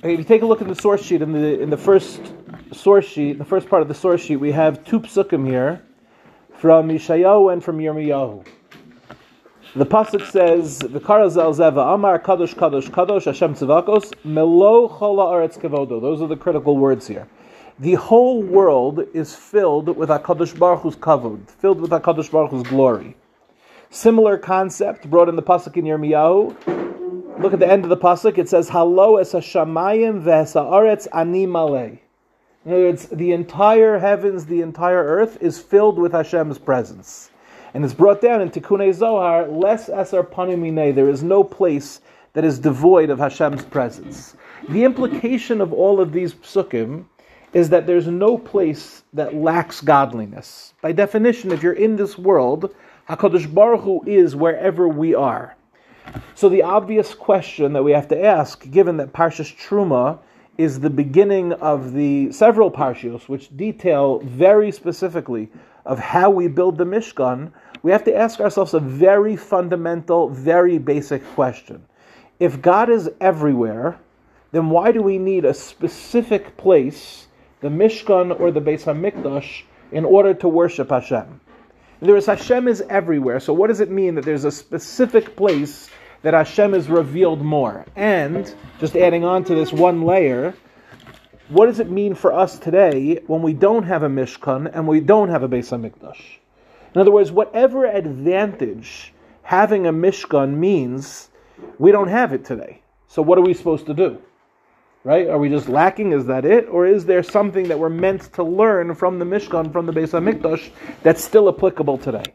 Okay, if you take a look at the source sheet in the in the first source sheet, the first part of the source sheet, we have two psukim here from Yeshayahu and from Yirmiyahu. The pasuk says, "V'kara zel zeva amar kadosh kadosh kadosh Hashem tzivakos melo chola aretz kevodo." Those are the critical words here. The whole world is filled with Hakadosh Baruch Hu's kavod, filled with Hakadosh Baruch Hu's glory. Similar concept brought in the pasuk in Yirmiyahu. Look at the end of the pasuk. It says, "Halo es hashamayim v'es ani malay." In other words, the entire heavens, the entire earth is filled with Hashem's presence. And it's brought down in Tikkun Zohar, less asar panimine, there is no place that is devoid of Hashem's presence. The implication of all of these psukim is that there's no place that lacks godliness. By definition, if you're in this world, HaKadosh Baruch Hu is wherever we are. So the obvious question that we have to ask, given that Parshas Truma is the beginning of the several parshios which detail very specifically of how we build the Mishkan, we have to ask ourselves a very fundamental, very basic question. If God is everywhere, then why do we need a specific place, the Mishkan or the Beis HaMikdash, in order to worship Hashem? There is Hashem is everywhere. So what does it mean that there's a specific place that Hashem is revealed more. And just adding on to this one layer, what does it mean for us today when we don't have a Mishkan and we don't have a Beis Hamikdash? In other words, whatever advantage having a Mishkan means, we don't have it today. So what are we supposed to do? Right? Are we just lacking? Is that it? Or is there something that we're meant to learn from the Mishkan, from the Beis Hamikdash, that's still applicable today?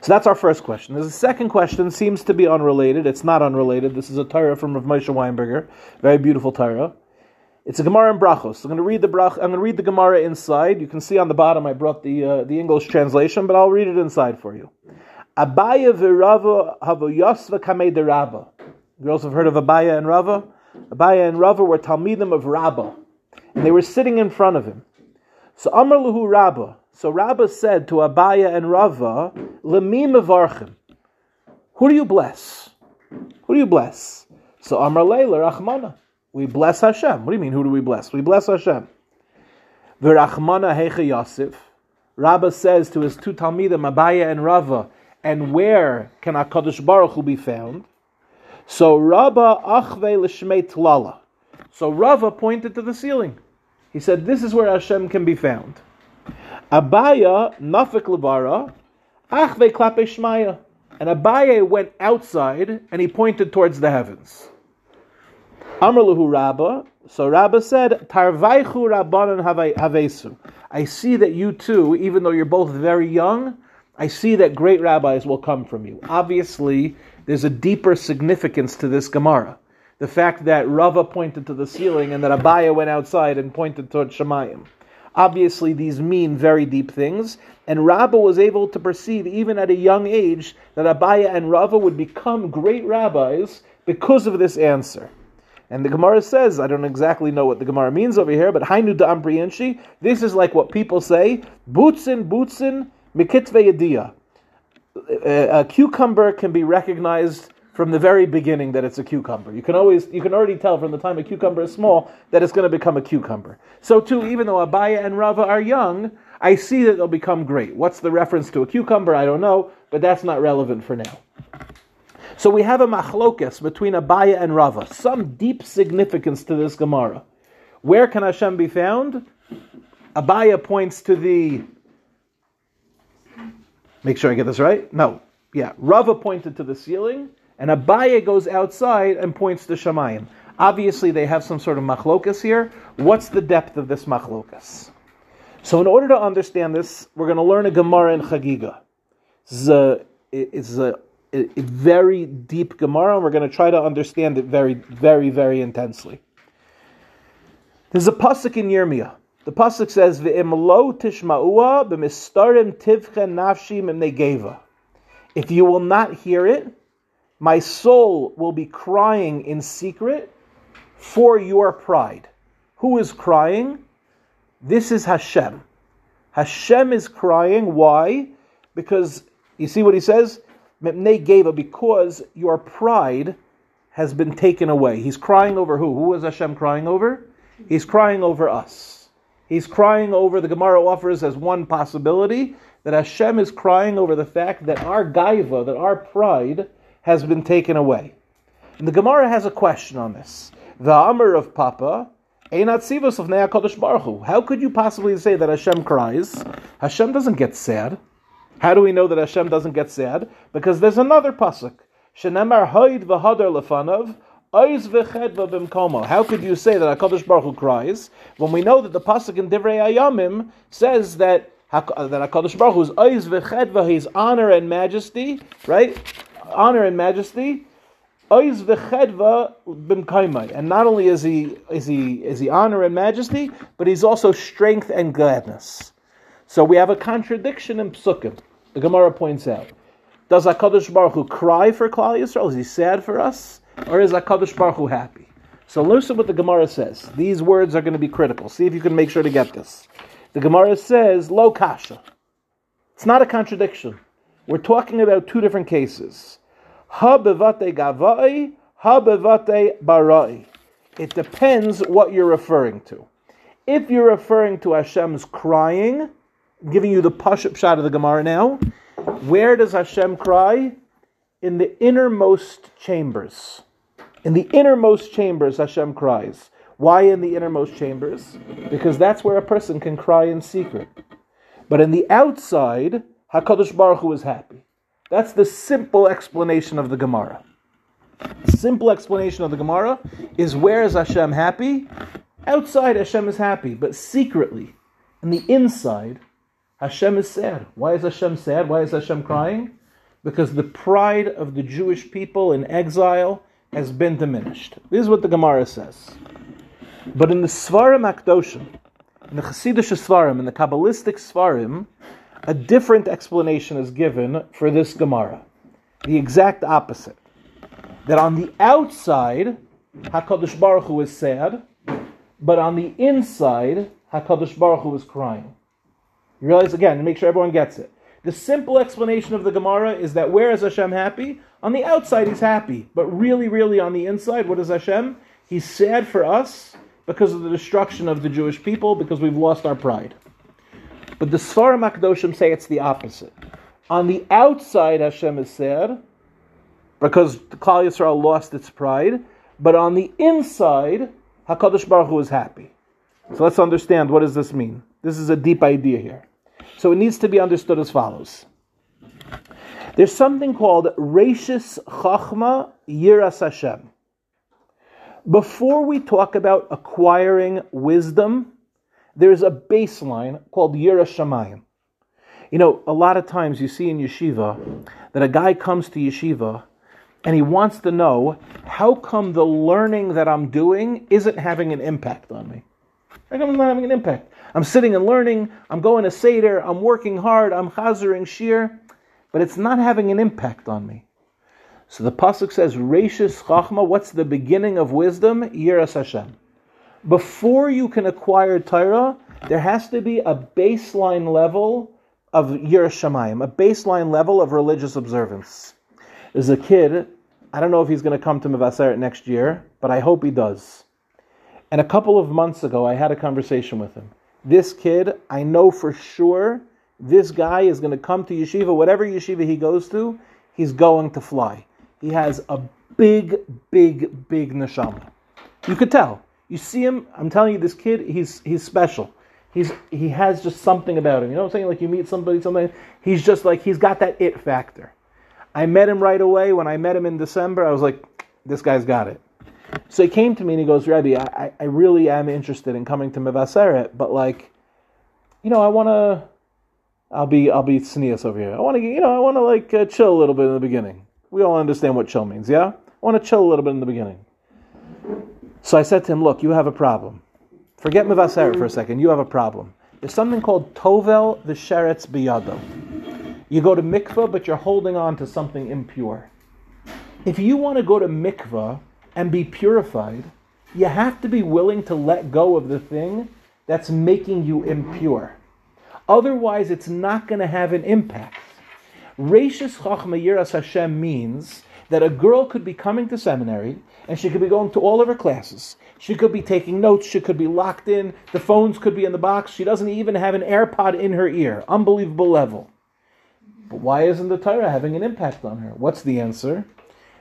So that's our first question. There's a second question, seems to be unrelated. It's not unrelated. This is a Torah from Rav Moshe Weinberger, very beautiful Torah. It's a Gemara in Brachos. I'm going to read the brach. I'm going to read the Gemara inside. You can see on the bottom I brought the uh, the English translation, but I'll read it inside for you. Abaya v'Rava havoyasva kamei derabba. Girls have heard of Abaya and Rava. Abaya and Rava were talmidim of Rabba, and they were sitting in front of him. So Amar Luhu Rabba. So Rabba said to Abaya and Rava, Lemim Avarchim. Who do you bless? Who do you bless? So Amar Leila Rachmana. We bless Hashem. What do you mean, who do we bless? We bless Hashem. V'rachmana hecha Yosef. Rabba says to his two Talmidim, Abaya and Rava, and where can HaKadosh Baruch Hu be found? So Rabba achve l'shmei tlala. So Rava pointed to the ceiling. He said, This is where Hashem can be found. Abaya nafik levara, achve klape shmaya. And Abaye went outside and he pointed towards the heavens. Amrluhu Rabba. So Rabba said, Tarvaichu Rabbanan Havesu. I see that you too, even though you're both very young, I see that great rabbis will come from you. Obviously, there's a deeper significance to this Gemara the fact that Rava pointed to the ceiling and that Abaya went outside and pointed toward Shemayim. Obviously, these mean very deep things, and Rabba was able to perceive, even at a young age, that Abaya and Rava would become great rabbis because of this answer. And the Gemara says, I don't exactly know what the Gemara means over here, but Hainu da this is like what people say, Butzin, Butzin, Mikitve Yediyah. A cucumber can be recognized from the very beginning that it's a cucumber. You can always, you can already tell from the time a cucumber is small that it's going to become a cucumber. So too, even though Abaya and Rava are young, I see that they'll become great. What's the reference to a cucumber? I don't know, but that's not relevant for now. So we have a machlokas between Abaya and Rava, some deep significance to this Gemara. Where can Hashem be found? Abaya points to the. Make sure I get this right. No, yeah, Rava pointed to the ceiling, and Abaye goes outside and points to Shemayim. Obviously, they have some sort of machlokas here. What's the depth of this machlokas? So, in order to understand this, we're going to learn a Gemara in Chagiga. It's a, it's a, a very deep Gemara, and we're going to try to understand it very, very, very intensely. There's a pasuk in Yirmiyah. The pasuk says, "Ve'imlo tishma'ua b'mistarim tivchen nafshi negeva." If you will not hear it, my soul will be crying in secret for your pride. Who is crying? This is Hashem. Hashem is crying. Why? Because you see what he says? Mepnei geva, because your pride has been taken away. He's crying over who? Who is Hashem crying over? He's crying over us. He's crying over, the Gemara offers as one possibility, that Hashem is crying over the fact that our gaiva, that our pride, has been taken away. And the Gemara has a question on this. The Amr of Papa, Einat of Ne'akadosh Baruch How could you possibly say that Hashem cries? Hashem doesn't get sad. How do we know that Hashem doesn't get sad? Because there's another pasuk. Shenemar hoid v'hadar lefanav. How could you say that HaKadosh Baruch Hu cries when we know that the pasuk in Divrei Ayamim says that that HaKadosh Baruch Hu is oiz v'chedva, his honor and majesty, right? Honor and majesty. Oiz v'chedva b'mkaimai. And not only is he, is he, is he honor and majesty, but he's also strength and gladness. So we have a contradiction in Psukim. The Gemara points out. Does HaKadosh Baruch Hu cry for Klal Yisrael? Is he sad for us? Or is HaKadosh Baruch Hu happy? So listen what the Gemara says. These words are going to be critical. See if you can make sure to get this. The Gemara says, Lo kasha. It's not a contradiction. We're talking about two different cases. Ha bevate gavai, ha bevate barai. It depends what you're referring to. If you're referring to Hashem's crying, giving you the push-up shot of the Gemara now. Where does Hashem cry? In the innermost chambers. In the innermost chambers, Hashem cries. Why in the innermost chambers? Because that's where a person can cry in secret. But in the outside, Hakadosh Baruch Hu is happy. That's the simple explanation of the Gemara. Simple explanation of the Gemara is where is Hashem happy? Outside, Hashem is happy, but secretly, in the inside, Hashem is sad. Why is Hashem sad? Why is Hashem crying? Because the pride of the Jewish people in exile has been diminished. This is what the Gemara says. But in the Svarim Akdoshim, in the Chassidish Svarim, in the Kabbalistic Svarim, a different explanation is given for this Gemara. The exact opposite. That on the outside, HaKadosh Baruch Hu is sad, but on the inside, HaKadosh Baruch Hu is crying. You realize again, to make sure everyone gets it. The simple explanation of the Gemara is that where is Hashem happy? On the outside, he's happy. But really, really on the inside, what is Hashem? He's sad for us because of the destruction of the Jewish people, because we've lost our pride. But the Svarim Akdoshim say it's the opposite. On the outside, Hashem is sad because the Klal Yisrael lost its pride. But on the inside, Hakadosh Baruch Hu is happy. So let's understand what does this mean. This is a deep idea here. So it needs to be understood as follows. There's something called Rashis Chachma Yiras Hashem. Before we talk about acquiring wisdom, there's a baseline called Yiras. You know, a lot of times you see in yeshiva that a guy comes to yeshiva and he wants to know how come the learning that I'm doing isn't having an impact on me. How come it's not having an impact? I'm sitting and learning, I'm going to Seder, I'm working hard, I'm chazering shiur, but it's not having an impact on me. So the Pasuk says, Rashis Chachma, what's the beginning of wisdom? Yiras Hashem. Before you can acquire Torah, there has to be a baseline level of Yiras Shamayim, a baseline level of religious observance. There's a kid, I don't know if he's going to come to Mevaseret next year, but I hope he does. And a couple of months ago, I had a conversation with him this kid, I know for sure this guy is going to come to yeshiva, whatever yeshiva he goes to, he's going to fly. He has a big, big, big neshama. You could tell. You see him. I'm telling you, this kid, he's he's special. He's he has just something about him. You know what I'm saying? Like you meet somebody, something. He's just like he's got that it factor. I met him right away. When I met him in December, I was like, this guy's got it. So he came to me and he goes, Rebbe, I, I really am interested in coming to Mevaseret, but like, you know, I want to, I'll be, I'll be sneeze over here. I want to, you know, I want to like uh, chill a little bit in the beginning. We all understand what chill means, yeah? I want to chill a little bit in the beginning. So I said to him, look, you have a problem. Forget Mevaseret for a second. You have a problem. There's something called Tovel Visheretz Biyado. You go to mikvah, but you're holding on to something impure. If you want to go to mikvah and be purified, you have to be willing to let go of the thing that's making you impure. Otherwise, it's not going to have an impact. Rashis Chachma Yiras Hashem means that a girl could be coming to seminary and she could be going to all of her classes. She could be taking notes. She could be locked in. The phones could be in the box. She doesn't even have an AirPod in her ear. Unbelievable level. But why isn't the Torah having an impact on her? What's the answer?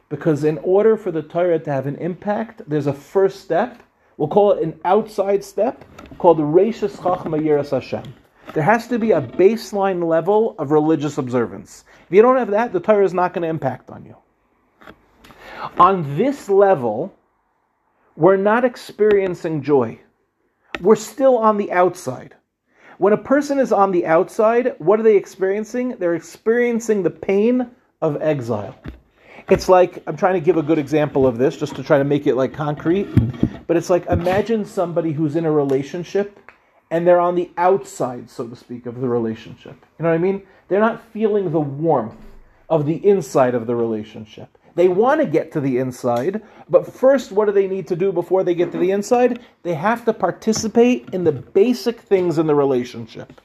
Because in order for the Torah to have an impact, there's a first step. We'll call it an outside step called Reishis Chachma Yiras Hashem. There has to be a baseline level of religious observance. If you don't have that, the Torah is not going to impact on you. On this level, we're not experiencing joy. We're still on the outside. When a person is on the outside, what are they experiencing? They're experiencing the pain of exile. It's like I'm trying to give a good example of this just to try to make it like concrete, but it's like imagine somebody who's in a relationship and they're on the outside, so to speak, of the relationship. You know what I mean? They're not feeling the warmth of the inside of the relationship. They want to get to the inside, but first, what do they need to do before they get to the inside? They have to participate in the basic things in the relationship.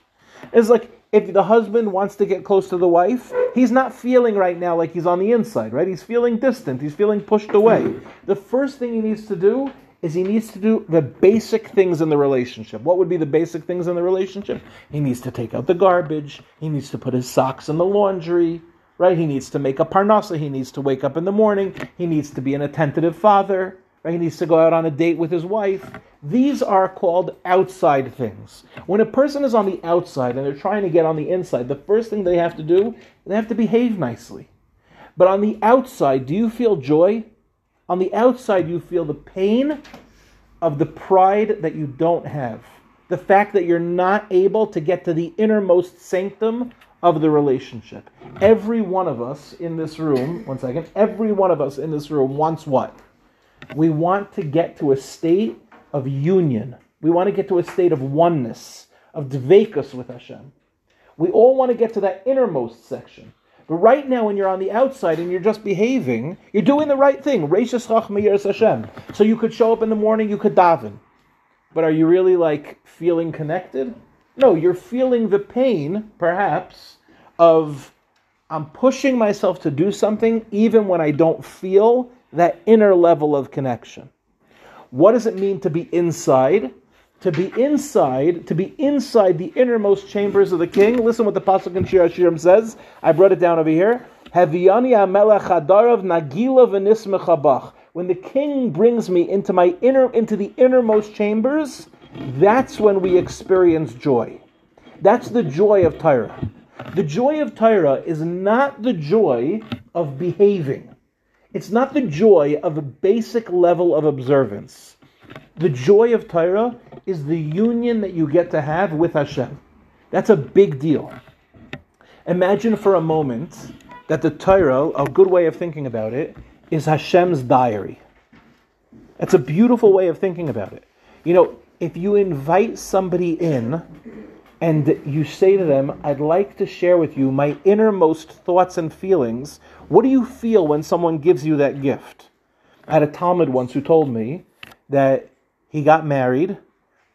It's like if the husband wants to get close to the wife, he's not feeling right now like he's on the inside, right? He's feeling distant, he's feeling pushed away. The first thing he needs to do is he needs to do the basic things in the relationship. What would be the basic things in the relationship? He needs to take out the garbage, he needs to put his socks in the laundry, right? He needs to make a parnasa. He needs to wake up in the morning. He needs to be an attentive father. Right? He needs to go out on a date with his wife. These are called outside things. When a person is on the outside and they're trying to get on the inside, the first thing they have to do, they have to behave nicely. But on the outside, do you feel joy? On the outside, you feel the pain of the pride that you don't have. The fact that you're not able to get to the innermost sanctum of the relationship. Every one of us in this room, one second, every one of us in this room wants what? We want to get to a state of union. We want to get to a state of oneness, of dvekus with Hashem. We all want to get to that innermost section. But right now, when you're on the outside and you're just behaving, you're doing the right thing. Hashem. So you could show up in the morning, you could daven. But are you really like feeling connected? No, you're feeling the pain, perhaps, of I'm pushing myself to do something even when I don't feel that inner level of connection. What does it mean to be inside? To be inside, to be inside the innermost chambers of the king. Listen what the Pasuk in Shir Hashirim says. I brought it down over here. Amelech nagila v'nismechabach. When the king brings me into my inner, into the innermost chambers, that's when we experience joy. That's the joy of Torah. The joy of Torah is not the joy of behaving. It's not the joy of a basic level of observance. The joy of Torah is the union that you get to have with Hashem. That's a big deal. Imagine for a moment that the Torah, a good way of thinking about it, is Hashem's diary. That's a beautiful way of thinking about it. You know, if you invite somebody in and you say to them, I'd like to share with you my innermost thoughts and feelings, what do you feel when someone gives you that gift? I had a Talmud once who told me that he got married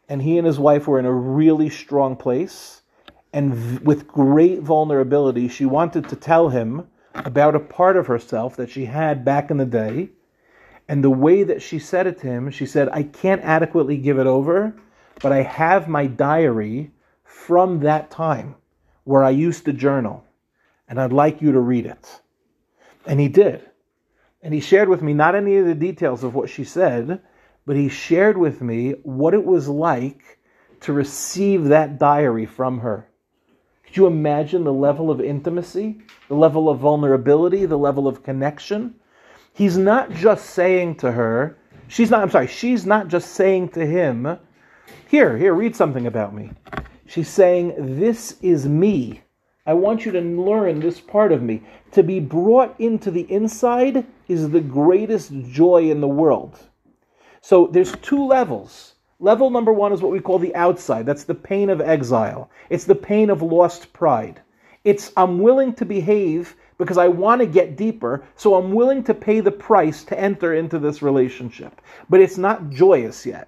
and he and his wife were in a really strong place. And with great vulnerability, she wanted to tell him about a part of herself that she had back in the day and the way that she said it to him, she said, I can't adequately give it over, but I have my diary from that time where I used to journal, and I'd like you to read it. And he did. And he shared with me not any of the details of what she said, but he shared with me what it was like to receive that diary from her. Could you imagine the level of intimacy, the level of vulnerability, the level of connection? He's not just saying to her, she's not, I'm sorry, she's not just saying to him, here, here, read something about me. She's saying, this is me. I want you to learn this part of me. To be brought into the inside is the greatest joy in the world. So there's two levels. Level number one is what we call the outside. That's the pain of exile. It's the pain of lost pride. It's I'm willing to behave because I want to get deeper, so I'm willing to pay the price to enter into this relationship. But it's not joyous yet.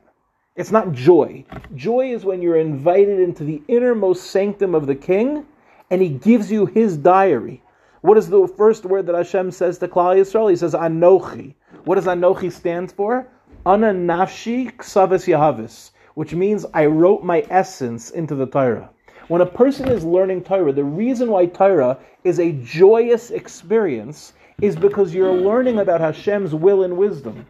It's not joy. Joy is when you're invited into the innermost sanctum of the king and he gives you his diary. What is the first word that Hashem says to Klal Yisrael? He says Anochi. What does Anochi stand for? Ana nafshi ksavis yahavis, which means I wrote my essence into the Torah. When a person is learning Torah, the reason why Torah is a joyous experience is because you're learning about Hashem's will and wisdom.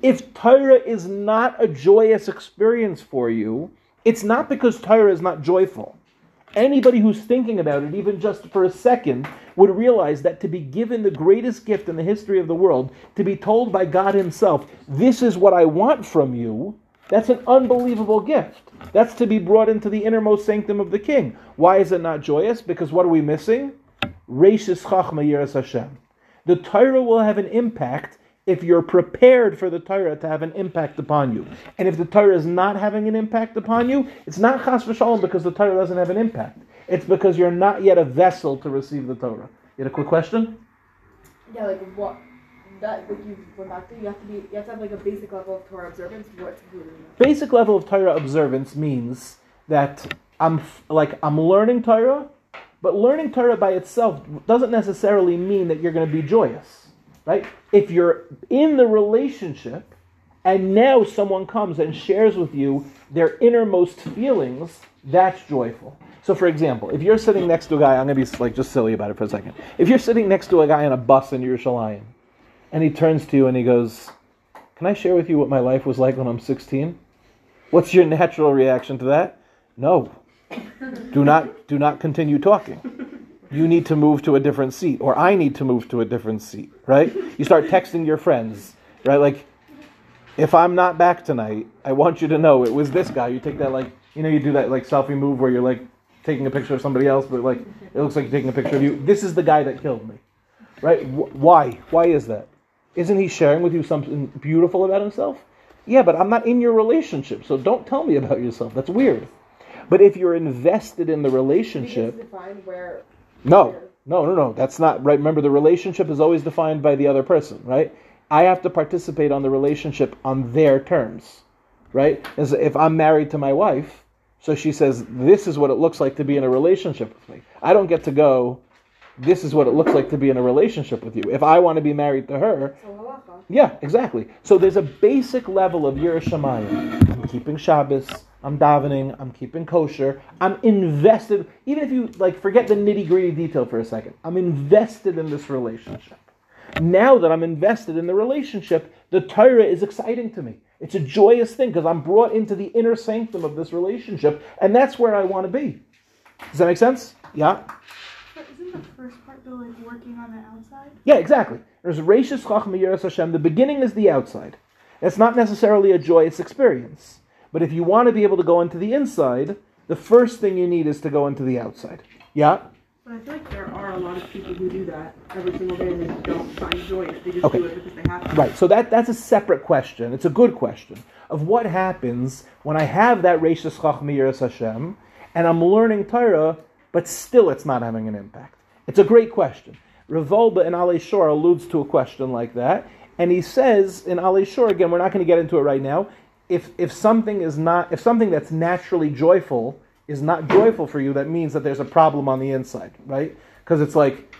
If Torah is not a joyous experience for you, it's not because Torah is not joyful. Anybody who's thinking about it, even just for a second, would realize that to be given the greatest gift in the history of the world, to be told by God Himself, this is what I want from you, that's an unbelievable gift. That's to be brought into the innermost sanctum of the king. Why is it not joyous? Because what are we missing? Reishis Chachma Yiras Hashem. The Torah will have an impact if you're prepared for the Torah to have an impact upon you. And if the Torah is not having an impact upon you, it's not chas v'shalom because the Torah doesn't have an impact. It's because you're not yet a vessel to receive the Torah. You had a quick question? Yeah, like what? That like you went back to, you have to be, you have to have like a basic level of Torah observance. What's included in that? Basic level of Torah observance means that I'm f- like I'm learning Torah, but learning Torah by itself doesn't necessarily mean that you're going to be joyous, right? If you're in the relationship and now someone comes and shares with you their innermost feelings, that's joyful. So, for example, if you're sitting next to a guy, I'm going to be like just silly about it for a second. If you're sitting next to a guy on a bus in Yerushalayim, and he turns to you and he goes, "Can I share with you what my life was like when I'm 16?" What's your natural reaction to that? No. Do not do not continue talking. You need to move to a different seat, or I need to move to a different seat, right? You start texting your friends, right? Like, if I'm not back tonight, I want you to know it was this guy. You take that like, you know, you do that like selfie move where you're like taking a picture of somebody else, but like it looks like you're taking a picture of you. This is the guy that killed me, right? Wh- Why? Why is that? Isn't he sharing with you something beautiful about himself? Yeah, but I'm not in your relationship, so don't tell me about yourself. That's weird. But if you're invested in the relationship, where? no, no, no, no. That's not right. Remember, the relationship is always defined by the other person, right? I have to participate on the relationship on their terms, right? As if I'm married to my wife, so she says, "This is what it looks like to be in a relationship with me." I don't get to go. This is what it looks like to be in a relationship with you. If I want to be married to her, yeah, exactly. So there's a basic level of Yiras Shamayim. I'm keeping Shabbos. I'm davening. I'm keeping kosher. I'm invested. Even if you like, forget the nitty gritty detail for a second. I'm invested in this relationship. Now that I'm invested in the relationship, the Torah is exciting to me. It's a joyous thing because I'm brought into the inner sanctum of this relationship, and that's where I want to be. Does that make sense? Yeah. But isn't the first part though like working on the outside? Yeah, exactly. There's Reishis Chachma Yeres Hashem. The beginning is the outside. It's not necessarily a joyous experience. But if you want to be able to go into the inside, the first thing you need is to go into the outside. Yeah? But I feel like there are a lot of people who do that every single day and they don't find joy. in it. They just Okay. do it because they have to. Right. So that, that's a separate question. It's a good question of what happens when I have that Reishis Chachma Yeres Hashem and I'm learning Torah, but still it's not having an impact. It's a great question. Rav Wolbe in Alei Shur alludes to a question like that, and he says in Alei Shur again, we're not going to get into it right now. If if something is not if something that's naturally joyful is not joyful for you, that means that there's a problem on the inside, right? Because it's like,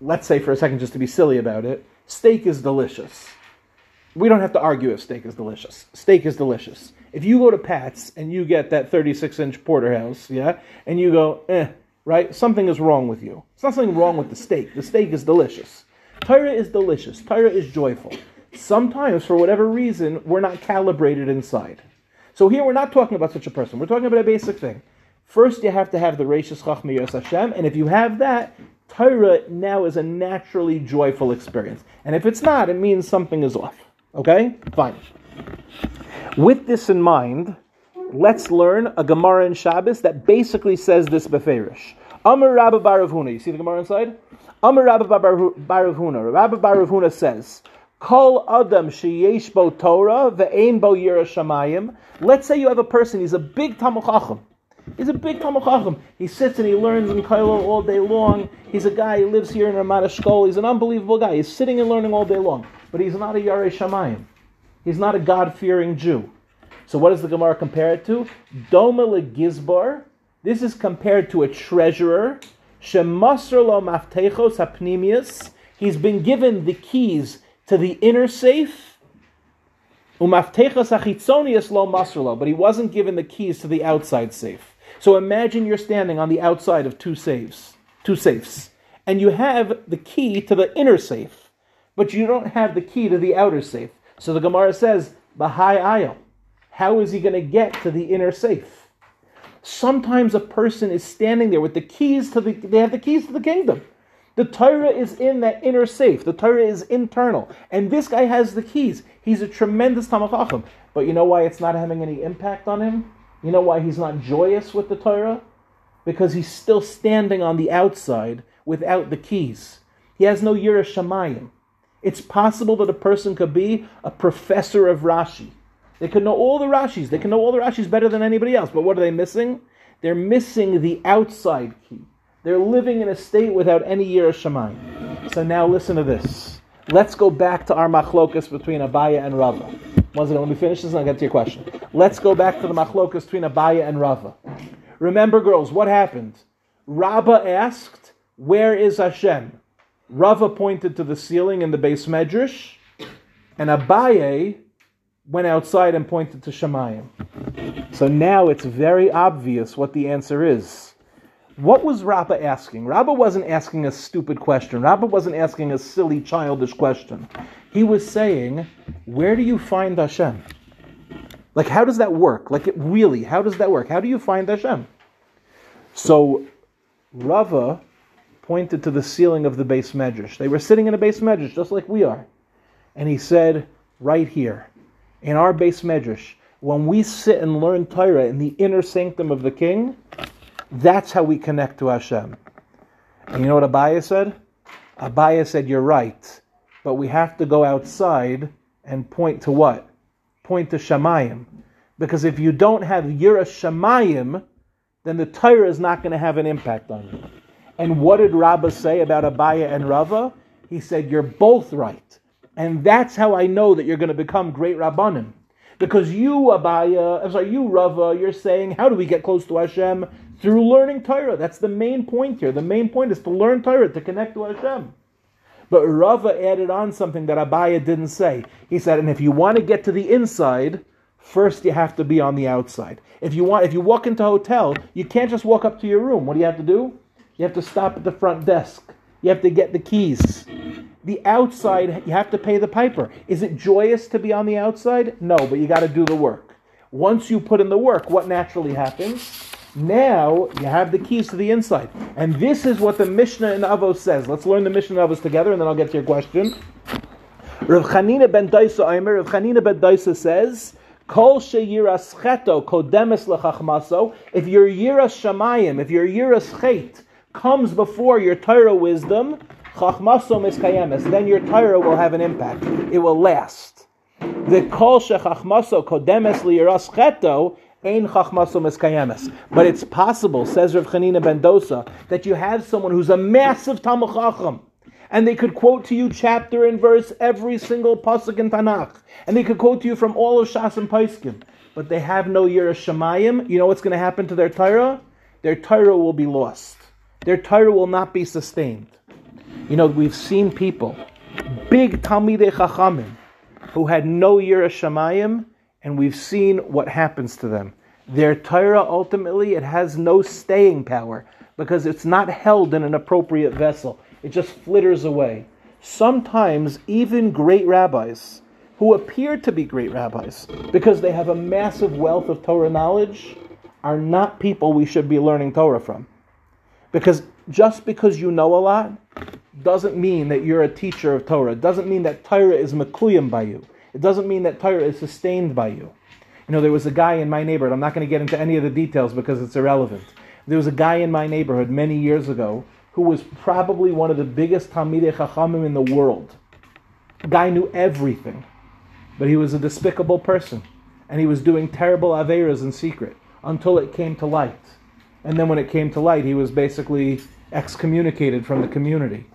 let's say for a second, just to be silly about it, steak is delicious we don't have to argue if steak is delicious. Steak is delicious. If you go to Pat's and you get that 36 inch porterhouse, yeah, and you go, eh, right, something is wrong with you. It's not something wrong with the steak. The steak is delicious. Torah is delicious. Torah is joyful. Sometimes, for whatever reason, we're not calibrated inside. So here we're not talking about such a person. We're talking about a basic thing. First, you have to have the Reishis Chachma Yos Hashem, and if you have that, Torah now is a naturally joyful experience. And if it's not, it means something is off. Okay? Fine. With this in mind, let's learn a Gemara in Shabbos that basically says this beferish. Amar Rabba Barav Huna. You see the Gemara inside? Amar Rabba Barav Huna. Rabba Barav Huna says, Kol Adam sheyesh bo Torah ve'ein bo yira shamayim. Let's say you have a person, he's a big Talmud Chacham. He's a big Talmud Chacham. He sits and he learns in kollel all day long. He's a guy, he lives here in Ramat Eshkol. He's an unbelievable guy. He's sitting and learning all day long. But he's not a Yarei Shamayim. He's not a God-fearing Jew. So what does the Gemara compare it to? Doma legizbar. This is compared to a treasurer. Shemasr lo maftechos hapnimius. He's been given the keys to the inner safe. Umaftechos achitzonius lo masr lo, but he wasn't given the keys to the outside safe. So imagine you're standing on the outside of two safes, two safes, and you have the key to the inner safe, but you don't have the key to the outer safe. So the Gemara says, Bahai ayel. How is he going to get to the inner safe? Sometimes a person is standing there with the keys to the, they have the keys to the kingdom. The Torah is in that inner safe. The Torah is internal. And this guy has the keys. He's a tremendous Tamachachim. But you know why it's not having any impact on him? You know why he's not joyous with the Torah? Because he's still standing on the outside without the keys. He has no Yira Shamayim. It's possible that a person could be a professor of Rashi. They could know all the Rashis. They can know all the Rashis better than anybody else. But what are they missing? They're missing the outside key. They're living in a state without any Yira Shamayim. So now listen to this. Let's go back to our machlokas between Abaya and Rava. One second, let me finish this and I'll get to your question. Let's go back to the machlokas between Abaya and Rava. Remember, girls, what happened? Rava asked, Where is Hashem? Rava pointed to the ceiling in the beis medrash, and Abaye went outside and pointed to Shemayim. So now it's very obvious what the answer is. What was Rabba asking? Rabba wasn't asking a stupid question. Rabba wasn't asking a silly, childish question. He was saying, Where do you find Hashem? Like, how does that work? Like, it really, how does that work? How do you find Hashem? So, Rava pointed to the ceiling of the beis medrash. They were sitting in a beis medrash, just like we are. And he said, Right here, in our beis medrash, when we sit and learn Torah in the inner sanctum of the king, that's how we connect to Hashem. And you know what Abaya said? Abaya said, You're right, but we have to go outside and point to what? Point to Shemayim. Because if you don't have Yira Shemayim, then the Torah is not going to have an impact on you. And what did Rabbah say about Abaya and Rava? He said, You're both right. And that's how I know that you're going to become great Rabbanim. Because you, Abaya, I'm sorry, you, Rava, you're saying, How do we get close to Hashem? Through learning Torah. That's the main point here. The main point is to learn Torah, to connect to Hashem. But Rava added on something that Abaya didn't say. He said, and if you want to get to the inside, first you have to be on the outside. If you want, if you walk into a hotel, you can't just walk up to your room. What do you have to do? You have to stop at the front desk. You have to get the keys. The outside, you have to pay the piper. Is it joyous to be on the outside? No, but you got to do the work. Once you put in the work, what naturally happens? Now you have the keys to the inside. And this is what the Mishnah in Avos says. Let's learn the Mishnah in Avos together and then I'll get to your question. Rav Chanina ben Dosa Aimer, Rav Chanina ben Dosa says, Kol kodemes lechachmaso. If your yiras shamayim, if your yiras chet comes before your Torah wisdom, chachmaso miskayemes, then your Torah will have an impact. It will last. The kol shechachmaso kodemes liyiras Ein miskayemes. But it's possible, says Rav Chanina ben Dosa, that you have someone who's a massive Talmud Chacham and they could quote to you chapter and verse every single pasuk in Tanakh, and they could quote to you from all of Shas and Paiskim, but they have no Yira Shemayim. You know what's going to happen to their Torah? Their Torah will be lost. Their Torah will not be sustained. You know, we've seen people, big Talmidei Chachamim, who had no Yira Shemayim, and we've seen what happens to them. Their Torah ultimately it has no staying power because it's not held in an appropriate vessel. It just flitters away. Sometimes even great rabbis who appear to be great rabbis because they have a massive wealth of Torah knowledge are not people we should be learning Torah from. Because just because you know a lot doesn't mean that you're a teacher of Torah. Doesn't mean that Torah is makuyim by you. It doesn't mean that Torah is sustained by you. You know, there was a guy in my neighborhood. I'm not going to get into any of the details because it's irrelevant. There was a guy in my neighborhood many years ago who was probably one of the biggest Talmidei Chachamim in the world. Guy knew everything, but he was a despicable person, and he was doing terrible averas in secret until it came to light. And then when it came to light, he was basically excommunicated from the community.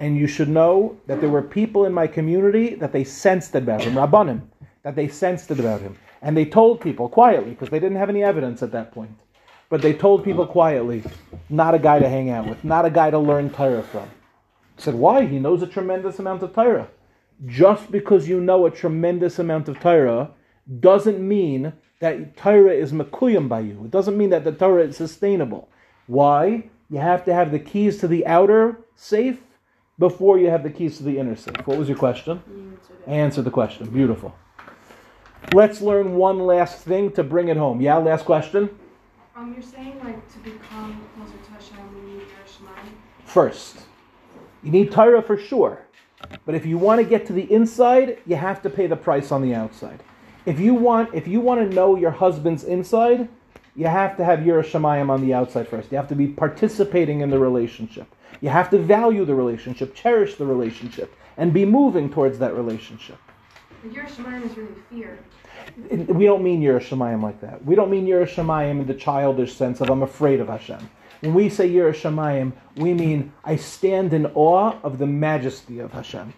And you should know that there were people in my community that they sensed about him, Rabbanim, that they sensed it about him. And they told people quietly, because they didn't have any evidence at that point. but they told people quietly, not a guy to hang out with, not a guy to learn Torah from. I said, why? He knows a tremendous amount of Torah. Just because you know a tremendous amount of Torah doesn't mean that Torah is makuyam by you. It doesn't mean that the Torah is sustainable. Why? You have to have the keys to the outer safe before you have the keys to the inner safe. What was your question? Answer the question. Beautiful. Let's learn one last thing to bring it home. Yeah, last question. Um, you're saying like to become closer to Hashem, we need Yiras Shamayim. First, you need Torah for sure. But if you want to get to the inside, you have to pay the price on the outside. If you want, if you want to know your husband's inside, you have to have Yiras Shamayim on the outside first. You have to be participating in the relationship. You have to value the relationship, cherish the relationship, and be moving towards that relationship. Shemaim is really fear. We don't mean Yiras Shamayim like that. We don't mean Yiras Shamayim in the childish sense of I'm afraid of Hashem. When we say Yiras Shamayim, we mean I stand in awe of the majesty of Hashem.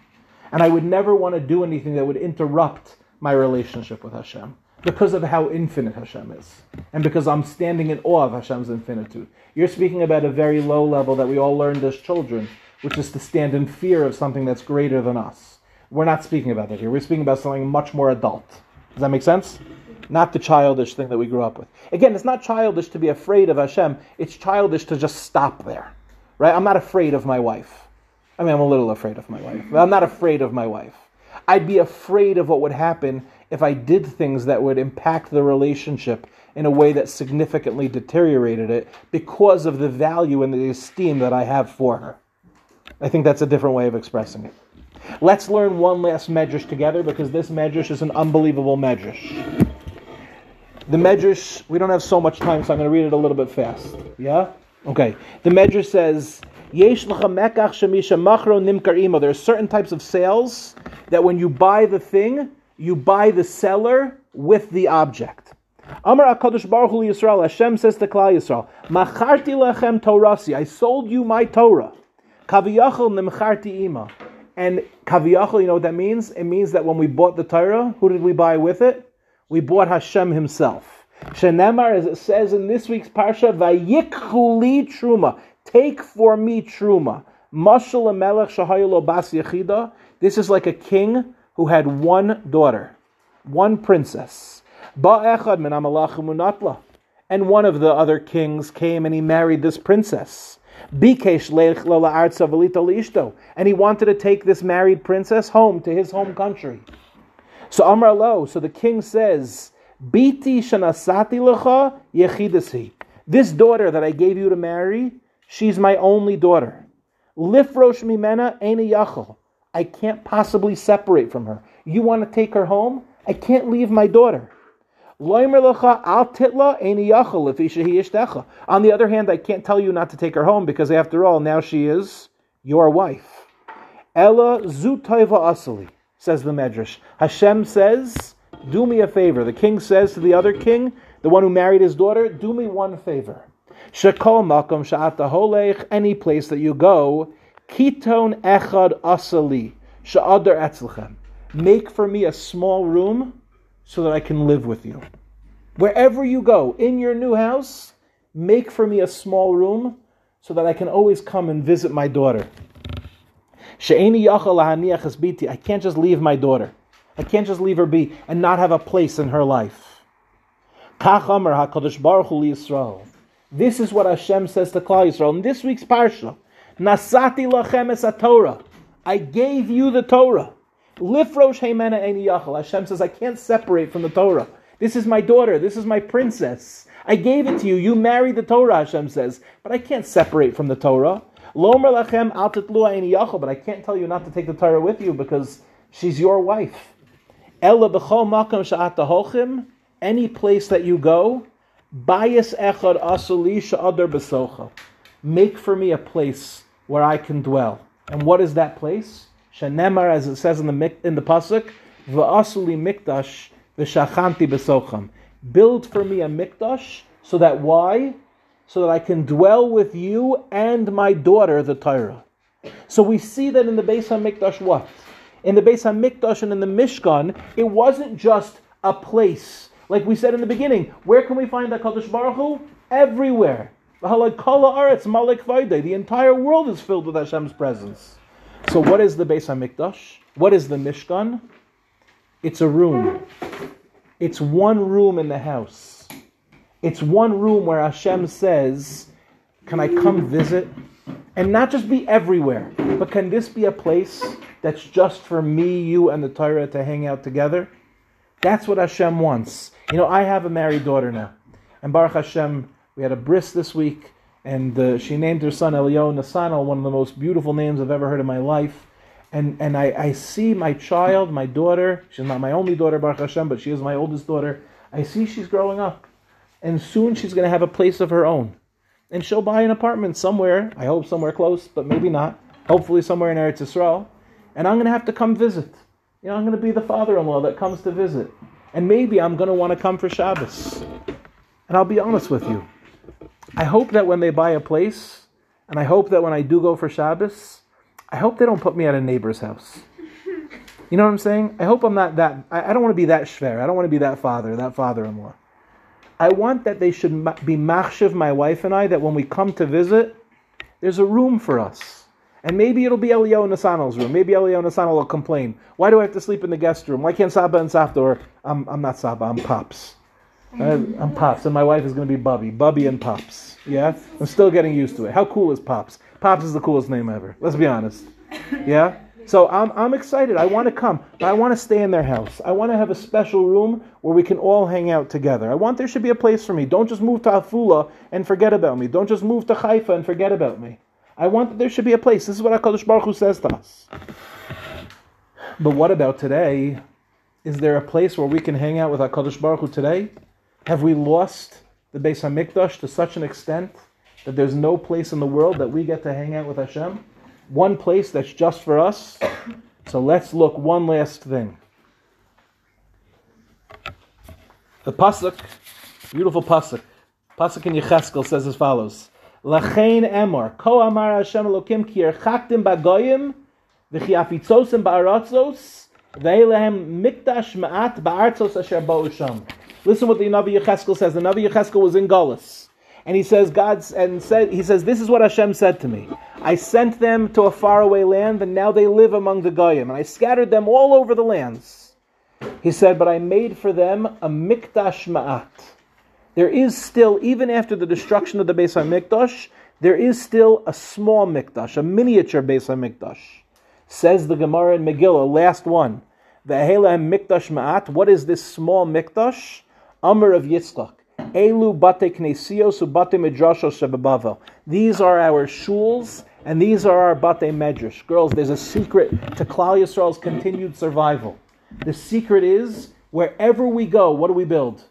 And I would never want to do anything that would interrupt my relationship with Hashem because of how infinite Hashem is. And because I'm standing in awe of Hashem's infinitude. You're speaking about a very low level that we all learned as children, which is to stand in fear of something that's greater than us. We're not speaking about that here. We're speaking about something much more adult. Does that make sense? Not the childish thing that we grew up with. Again, it's not childish to be afraid of Hashem. It's childish to just stop there. Right? I'm not afraid of my wife. I mean, I'm a little afraid of my wife, but I'm not afraid of my wife. I'd be afraid of what would happen if I did things that would impact the relationship in a way that significantly deteriorated it because of the value and the esteem that I have for her. I think that's a different way of expressing it. Let's learn one last medrash together because this medrash is an unbelievable medrash. The medrash, we don't have so much time, so I'm going to read it a little bit fast. Yeah? Okay. The medrash says, Yesh. There are certain types of sales that when you buy the thing, you buy the seller with the object. Amar HaKadosh Baruch Hu Yisrael, Hashem says to Klal Yisrael, Macharti lechem Torasi, I sold you my Torah. Kaviyachol nimcharti ima. And kaviyachol, you know what that means? It means that when we bought the Torah, who did we buy with it? We bought Hashem himself. Shenemar, as it says in this week's parsha, Vayikhu truma. Take for me truma. Mashal melech shahayelo bas yechida. This is like a king who had one daughter, one princess. And one of the other kings came and he married this princess. And he wanted to take this married princess home to his home country. So Amar Lo, so the king says, Biti shanasati lecha. This daughter that I gave you to marry, she's my only daughter. Lifrosh mimena yachol. I can't possibly separate from her. You want to take her home? I can't leave my daughter. On the other hand, I can't tell you not to take her home because after all, now she is your wife. Ella zutayva asali, says the Medrash. Hashem says, do me a favor. The king says to the other king, the one who married his daughter, do me one favor. Shekol makom sha'ata any place that you go, Kiton echad asali sha'adar etzlechem. Make for me a small room so that I can live with you. Wherever you go, in your new house, make for me a small room so that I can always come and visit my daughter. I can't just leave my daughter. I can't just leave her be and not have a place in her life. This is what Hashem says to Klal Yisrael in this week's parsha. Nasati lachem es Torah. I gave you the Torah. Lifrosh heimena eni yachal. Hashem says, I can't separate from the Torah. This is my daughter. This is my princess. I gave it to you. You married the Torah, Hashem says. But I can't separate from the Torah. Lomer lachem al eni yachal. But I can't tell you not to take the Torah with you because she's your wife. Ella b'chol makam sha'at. Any place that you go, bias echad asuli sha'adar b'socha. Make for me a place where I can dwell. And what is that place? Shanemar, as it says in the in the pasuk, va'asuli mikdash v'shachanti besocham. Build for me a mikdash, so that why? So that I can dwell with you and my daughter, the Torah. So we see that in the Beis Hamikdash, what? In the Beis Hamikdash and in the Mishkan, it wasn't just a place. Like we said in the beginning, where can we find the Kadosh Baruch Hu? everywhere. The entire world is filled with Hashem's presence. So, what is the Beis Hamikdash? What is the Mishkan? It's a room. It's one room in the house. It's one room where Hashem says, Can I come visit? And not just be everywhere, but can this be a place that's just for me, you, and the Torah to hang out together? That's what Hashem wants. You know, I have a married daughter now. And Baruch Hashem, we had a bris this week, and uh, she named her son Elio Nasano, one of the most beautiful names I've ever heard in my life. And, and I, I see my child, my daughter, she's not my only daughter, Baruch Hashem, but she is my oldest daughter. I see she's growing up. And soon she's going to have a place of her own and she'll buy an apartment somewhere. I hope somewhere close, but maybe not. Hopefully somewhere in Eretz Yisrael. And I'm going to have to come visit. You know, I'm going to be the father-in-law that comes to visit. And maybe I'm going to want to come for Shabbos. And I'll be honest with you. I hope that when they buy a place, and I hope that when I do go for Shabbos, I hope they don't put me at a neighbor's house. You know what I'm saying? I hope I'm not that. I, I don't want to be that shver. I don't want to be that father, that father-in-law. I want that they should be machshiv, my wife and I, that when we come to visit, there's a room for us. And maybe it'll be Elio Nasano's room. Maybe Elio Nasano will complain. Why do I have to sleep in the guest room? Why can't Saba and Safta, or I'm, I'm not Saba, I'm Pops. I'm Pops, and my wife is going to be Bubby. Bubby and Pops. Yeah? I'm still getting used to it. How cool is Pops? Pops is the coolest name ever. Let's be honest. Yeah? So I'm, I'm excited. I want to come, but I want to stay in their house. I want to have a special room where we can all hang out together. I want there should be a place for me. Don't just move to Afula and forget about me. Don't just move to Haifa and forget about me. I want that there should be a place. This is what HaKadosh Baruch Hu says to us. But what about today? Is there a place where we can hang out with HaKadosh Baruch Hu today? Have we lost the Beis HaMikdash to such an extent that there's no place in the world that we get to hang out with Hashem? one place that's just for us. So let's look one last thing. The pasuk, beautiful pasuk, pasuk in Yecheskel says as follows: Lachain emor ko amar Hashem Elokim ki erchaktim bagoyim v'chi afitzosim ba'aratzos ve'elehem mikdash ma'at ba'artzos asher bo'usham. Listen what the Navi Yecheskel says. The Navi Yecheskel was in Galus and he says God's and said he says this is what Hashem said to me. I sent them to a faraway land, and now they live among the goyim, and I scattered them all over the lands. He said, but I made for them a mikdash ma'at. There is still, even after the destruction of the Beis Hamikdash, there is still a small mikdash, a miniature Beis Hamikdash. Says the Gemara in Megillah, last one. The mikdash ma'at. What is this small mikdash? Amar Rav Yitzchak. Elu bate knesios shebebavel. These are our shuls, and these are our bate medrash. Girls, there's a secret to Klal Yisrael's continued survival. The secret is wherever we go, what do we build?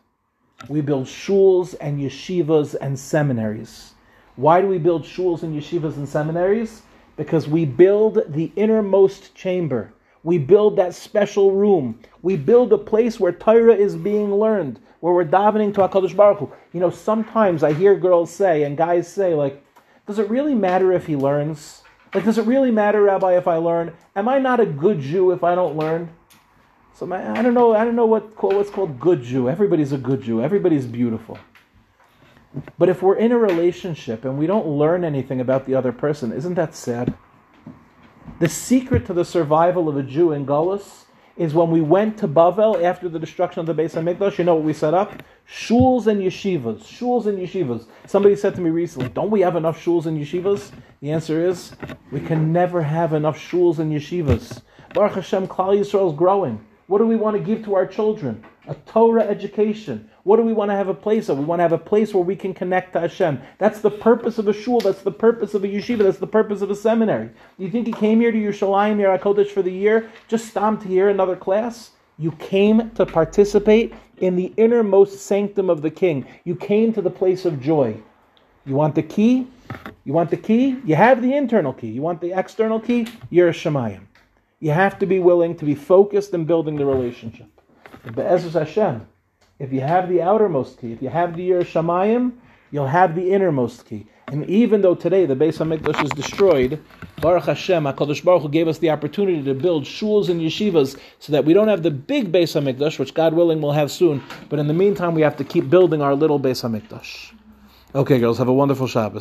We build shuls and yeshivas and seminaries. Why do we build shuls and yeshivas and seminaries? Because we build the innermost chamber. We build that special room. We build a place where Torah is being learned, where we're davening to HaKadosh Baruch Hu. You know, sometimes I hear girls say and guys say, like, does it really matter if he learns? Like, does it really matter, Rabbi, if I learn? Am I not a good Jew if I don't learn? So I don't know. I don't know what what's called good Jew. Everybody's a good Jew. Everybody's beautiful. But if we're in a relationship and we don't learn anything about the other person, isn't that sad? The secret to the survival of a Jew in Galus is when we went to Bavel after the destruction of the Beis Hamikdash. You know what we set up? Shuls and yeshivas. Shuls and yeshivas. Somebody said to me recently, "Don't we have enough shuls and yeshivas?" The answer is, we can never have enough shuls and yeshivas. Baruch Hashem, Klal Yisrael is growing. What do we want to give to our children? A Torah education. What do we want to have a place of? We want to have a place where we can connect to Hashem. That's the purpose of a shul. That's the purpose of a yeshiva. That's the purpose of a seminary. You think you came here to Yerushalayim, Ir HaKodesh for the year, just stopped to hear another class? You came to participate in the innermost sanctum of the King. You came to the place of joy. You want the key? You want the key? You have the internal key. You want the external key? Yiras Shamayim. You have to be willing to be focused in building the relationship. Be'ezras Hashem, if you have the outermost key, if you have the Yiras Shamayim, you'll have the innermost key. And even though today the Beis Hamikdash is destroyed, Baruch Hashem, Hakadosh Baruch Hu gave us the opportunity to build shuls and yeshivas, so that we don't have the big Beis Hamikdash, which God willing we'll have soon. But in the meantime, we have to keep building our little Beis Hamikdash. Okay, girls, have a wonderful Shabbos.